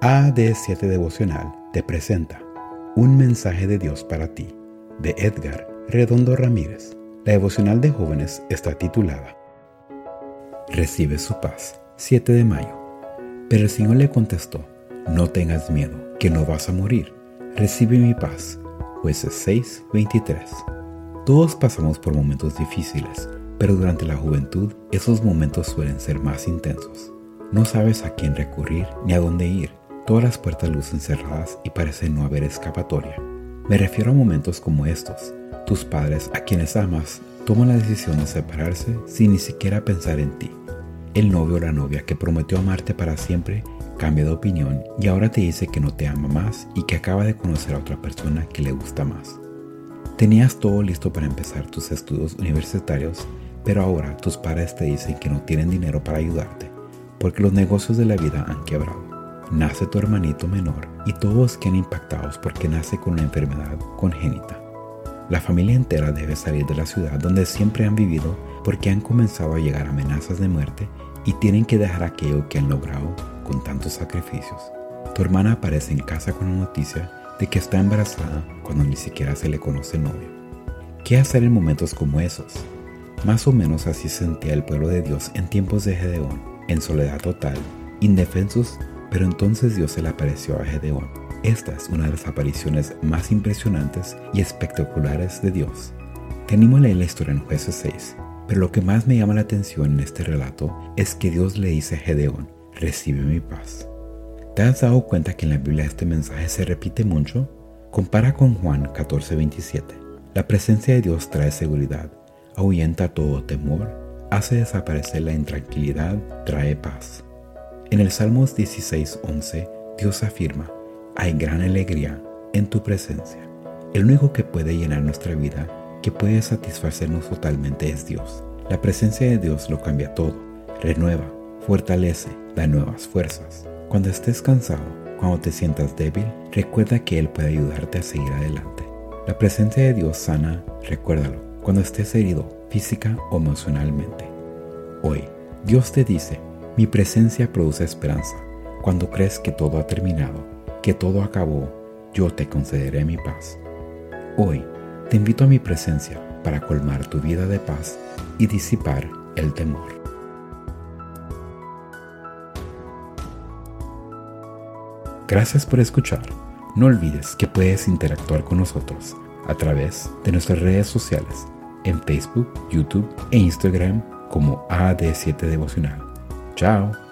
AD7 Devocional te presenta Un mensaje de Dios para ti, de Edgar Redondo Ramírez. La devocional de jóvenes está titulada Recibe su paz, 7 de mayo. Pero el Señor le contestó, No tengas miedo, que no vas a morir. Recibe mi paz. Jueces 6, 23. Todos pasamos por momentos difíciles, pero durante la juventud esos momentos suelen ser más intensos. No sabes a quién recurrir ni a dónde ir Todas las puertas lucen cerradas y parece no haber escapatoria. Me refiero a momentos como estos. Tus padres, a quienes amas, toman la decisión de separarse sin ni siquiera pensar en ti. El novio o la novia que prometió amarte para siempre cambia de opinión y ahora te dice que no te ama más y que acaba de conocer a otra persona que le gusta más. Tenías todo listo para empezar tus estudios universitarios, pero ahora tus padres te dicen que no tienen dinero para ayudarte, porque los negocios de la vida han quebrado nace tu hermanito menor y todos quedan impactados porque nace con una enfermedad congénita. La familia entera debe salir de la ciudad donde siempre han vivido porque han comenzado a llegar amenazas de muerte y tienen que dejar aquello que han logrado con tantos sacrificios. Tu hermana aparece en casa con la noticia de que está embarazada cuando ni siquiera se le conoce novio. ¿Qué hacer en momentos como esos? Más o menos así sentía el pueblo de Dios en tiempos de Gedeón, en soledad total, indefensos pero entonces Dios se le apareció a Gedeón. Esta es una de las apariciones más impresionantes y espectaculares de Dios. Tenemos a leer la historia en Jueces 6, pero lo que más me llama la atención en este relato es que Dios le dice a Gedeón, recibe mi paz. ¿Te has dado cuenta que en la Biblia este mensaje se repite mucho? Compara con Juan 14:27. La presencia de Dios trae seguridad, ahuyenta todo temor, hace desaparecer la intranquilidad, trae paz. En el Salmos 16:11, Dios afirma, hay gran alegría en tu presencia. El único que puede llenar nuestra vida, que puede satisfacernos totalmente es Dios. La presencia de Dios lo cambia todo, renueva, fortalece, da nuevas fuerzas. Cuando estés cansado, cuando te sientas débil, recuerda que Él puede ayudarte a seguir adelante. La presencia de Dios sana, recuérdalo, cuando estés herido física o emocionalmente. Hoy, Dios te dice, mi presencia produce esperanza. Cuando crees que todo ha terminado, que todo acabó, yo te concederé mi paz. Hoy te invito a mi presencia para colmar tu vida de paz y disipar el temor. Gracias por escuchar. No olvides que puedes interactuar con nosotros a través de nuestras redes sociales en Facebook, YouTube e Instagram como AD7 Devocional. Ciao!